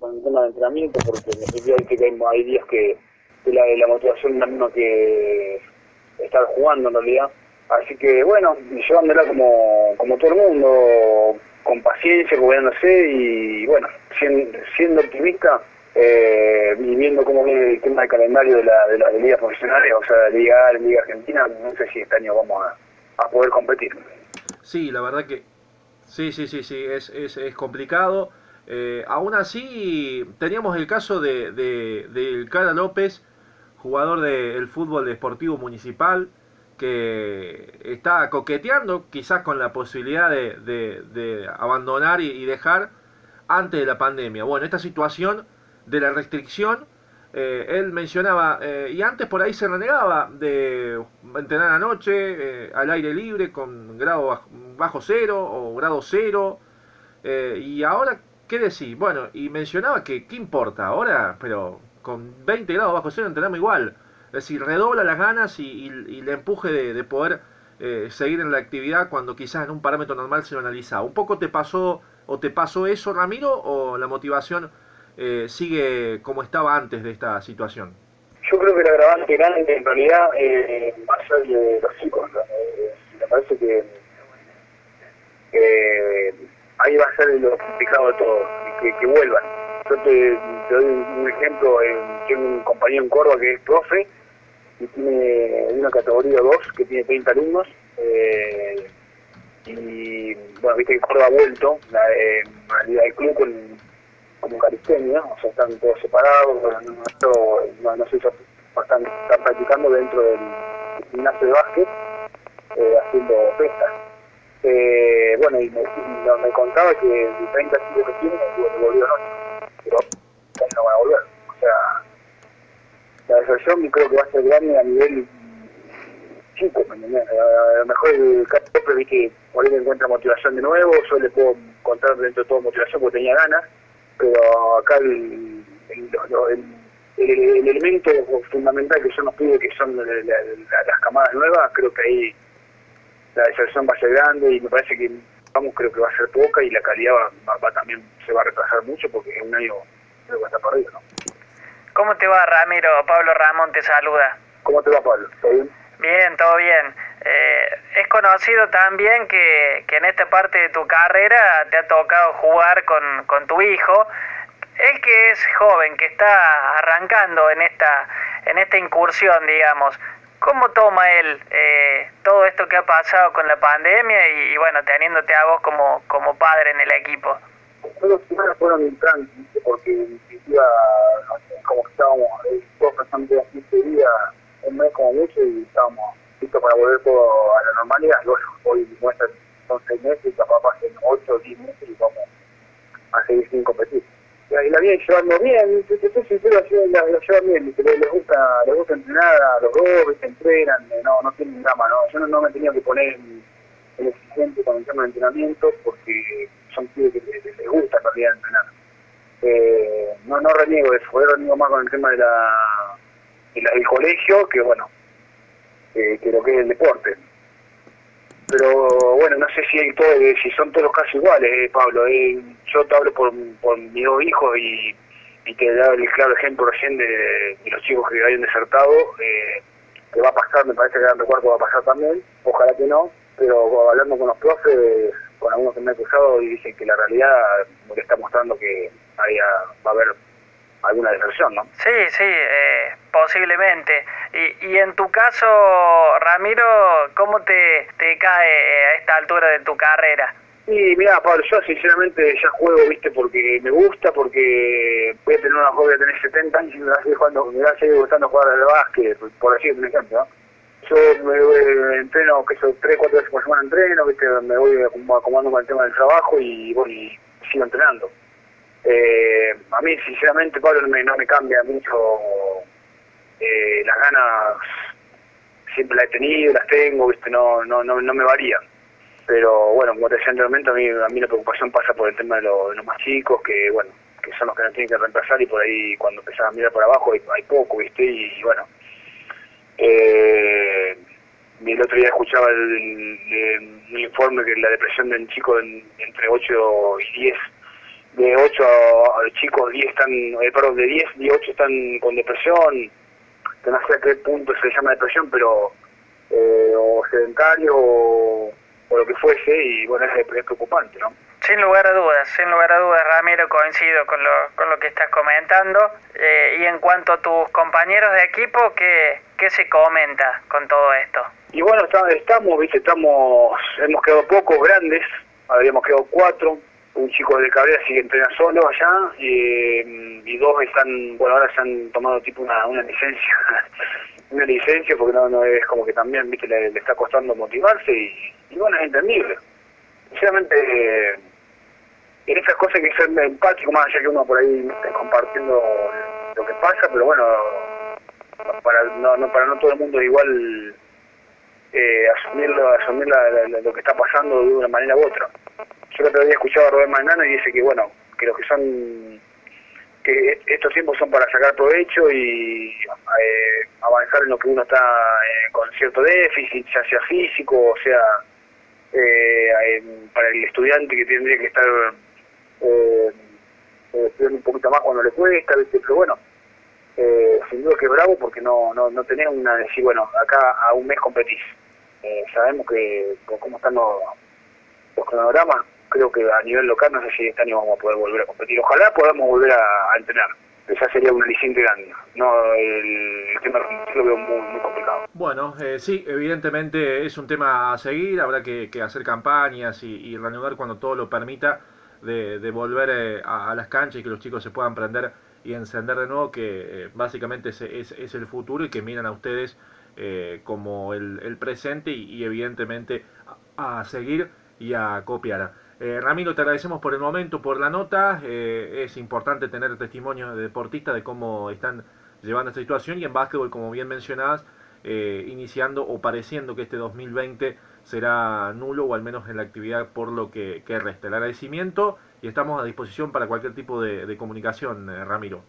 con el tema del entrenamiento, porque hay, días que, la, la motivación es la misma que estar jugando en realidad. Así que bueno, llevándola como, como todo el mundo, con paciencia, cuidándose y bueno, siendo, optimista eh, y viendo cómo viene el tema del calendario de, la, de las ligas profesionales, o sea, la Liga la Liga Argentina, no sé si este año vamos a, a poder competir. Sí, la verdad que sí, sí, sí, sí, es, es, es complicado. Eh, aún así, teníamos el caso de, de, de Cara López, jugador del fútbol deportivo municipal, que está coqueteando quizás con la posibilidad de, de, abandonar y, dejar antes de la pandemia. Bueno, esta situación de la restricción, eh, él mencionaba, eh, y antes por ahí se renegaba de entrenar anoche, eh, al aire libre, con grado bajo cero o grado cero, y ahora, ¿qué decir? Bueno, y mencionaba que, ¿qué importa ahora? Pero con 20 grados bajo cero entrenamos igual. Es decir, redobla las ganas y, y, le empuje de, poder seguir en la actividad cuando quizás en un parámetro normal se lo analiza. ¿Un poco te pasó o te pasó eso, Ramiro, o la motivación eh, sigue como estaba antes de esta situación? Yo creo que el agravante grande en realidad eh, va a ser de los chicos. Eh, me parece que ahí va a ser lo complicado de todo, que, vuelvan. Yo te, doy un ejemplo, tengo un compañero en Córdoba que es profe y tiene una categoría 2 que tiene 30 alumnos. y bueno, viste que Córdoba ha vuelto, la, realidad del club con como calistenia, o sea, están todos separados, no, no, no sé, están, están practicando dentro del gimnasio de básquet, eh, haciendo pesas. Eh, bueno, y me, me, contaba que de 30 chicos que tienen, volvió anoche, pero no van a volver. O sea, la desarrollación creo que va a ser grande a nivel chico, ¿me A lo mejor el Capo vi que por ahí encuentra motivación de nuevo, yo le puedo encontrar dentro de todo motivación porque tenía ganas, pero acá el, el, elemento fundamental que yo nos pide, que son las camadas nuevas, creo que ahí la deserción va a ser grande y me parece que vamos creo que va a ser poca y la calidad va, también se va a retrasar mucho porque es un año creo que está perdido, ¿no? ¿Cómo te va Ramiro? Pablo Ramón te saluda. ¿Cómo te va Pablo? ¿Todo bien? Bien, todo bien. Eh, es conocido también que, que, en esta parte de tu carrera te ha tocado jugar con, con tu hijo. Él que es joven, que está arrancando en esta, en esta incursión, digamos. ¿Cómo toma él eh, todo esto que ha pasado con la pandemia y, bueno, teniéndote a vos como, como padre en el equipo? Todos los fueron intranquilos porque en definitiva, como que estábamos todos pasando 15 días, un mes como mucho y estábamos listo para volver todo a la normalidad. Hoy muestran son seis meses y capaz pasen ocho o diez meses y vamos a seguir sin competir. Llevando bien, te soy sincero, la, llevan bien, les, gusta, les gusta entrenar a los dos, se entrenan, eh, no, no tienen drama, no, yo no, me tenía que poner el exigente con el tema de entrenamiento porque son pibes que les, gusta en realidad entrenar. Eh, no, no reniego eso, yo reniego más con el tema de la, de la del colegio, que bueno, eh, que lo que es el deporte. Pero bueno, no sé si hay todo, si son todos casos iguales, eh, Pablo. Eh, yo te hablo por, por mis dos hijos y, y te dado el claro ejemplo recién de, los chicos que hayan desertado. Eh, que va a pasar, me parece que el recuerdo va a pasar también, ojalá que no, pero hablando con los profes, con algunos que me han acusado y dicen que la realidad me está mostrando que haya, va a haber alguna deserción, ¿no? Sí, sí, eh, posiblemente. Y, y en tu caso, Ramiro, ¿cómo te, te cae a esta altura de tu carrera? Y mira, Pablo, yo sinceramente ya juego, viste, porque me gusta, porque voy a tener una joven, a tener 70 años y me va a seguir, jugando, me va a seguir gustando jugar al básquet, por decir un ejemplo, ¿no? Yo me, entreno, que son 3, 4 veces por semana entreno, viste, me voy acomodando con el tema del trabajo y, bueno, y sigo entrenando. Eh, a mí, sinceramente, Pablo, me, no me cambia mucho eh, las ganas. Siempre las he tenido, las tengo, ¿viste? No, no, no, no me varía. Pero bueno, como te decía anteriormente, a mí, a mí la preocupación pasa por el tema de, los más chicos, que bueno, que son los que no tienen que reemplazar y por ahí cuando empezás a mirar por abajo hay, hay poco, ¿viste? Y, bueno, eh, el otro día escuchaba el, informe que la depresión de un chico entre 8 y 10 de 8 chicos, 10 están, eh, perdón, de 10, 8 están con depresión, que no sé a qué punto se llama depresión, pero eh, o sedentario o, lo que fuese, y bueno, es, preocupante, ¿no? Sin lugar a dudas, sin lugar a dudas, Ramiro, coincido con lo, con lo que estás comentando. Eh, y en cuanto a tus compañeros de equipo, ¿qué, ¿qué se comenta con todo esto? Y bueno, estamos, viste, estamos, hemos quedado pocos grandes, habríamos quedado cuatro, un chico de Cabrera sigue entrenando solo allá y, y dos están, bueno, ahora se han tomado tipo una, una licencia, una licencia porque no, no es como que también, viste, le, está costando motivarse y, bueno, es entendible. Sinceramente, en esas cosas que ser empático, más allá que uno por ahí compartiendo lo que pasa, pero bueno, para no, no para no todo el mundo igual eh, asumirlo, asumir lo que está pasando de una manera u otra. Yo el otro día escuchaba a Rubén Magnano y dice que bueno, que los que son que estos tiempos son para sacar provecho y eh, avanzar en lo que uno está eh, con cierto déficit, ya sea físico o sea eh, para el estudiante que tendría que estar estudiando un poquito más cuando le cuesta, pero bueno, sin duda que bravo porque no, no, no tenés una decir, bueno, acá a un mes competís. sabemos que cómo están los, los cronogramas, creo que a nivel local no sé si este año vamos a poder volver a competir. Ojalá podamos volver a, entrenar. Esa sería una aliciente grande. No, el, tema lo veo muy, complicado. Bueno, eh, sí, evidentemente es un tema a seguir. Habrá que, hacer campañas y, y, reanudar cuando todo lo permita de, volver eh, a, las canchas y que los chicos se puedan prender y encender de nuevo, que eh, básicamente es, es, el futuro y que miran a ustedes como el, presente y, evidentemente a seguir y a copiar. Eh, Ramiro, te agradecemos por el momento, por la nota. Eh, es importante tener testimonio de deportistas de cómo están llevando esta situación y en básquetbol, como bien mencionabas, eh, iniciando o pareciendo que este 2020 será nulo o al menos en la actividad por lo que, resta. El agradecimiento y estamos a disposición para cualquier tipo de, de comunicación, Ramiro.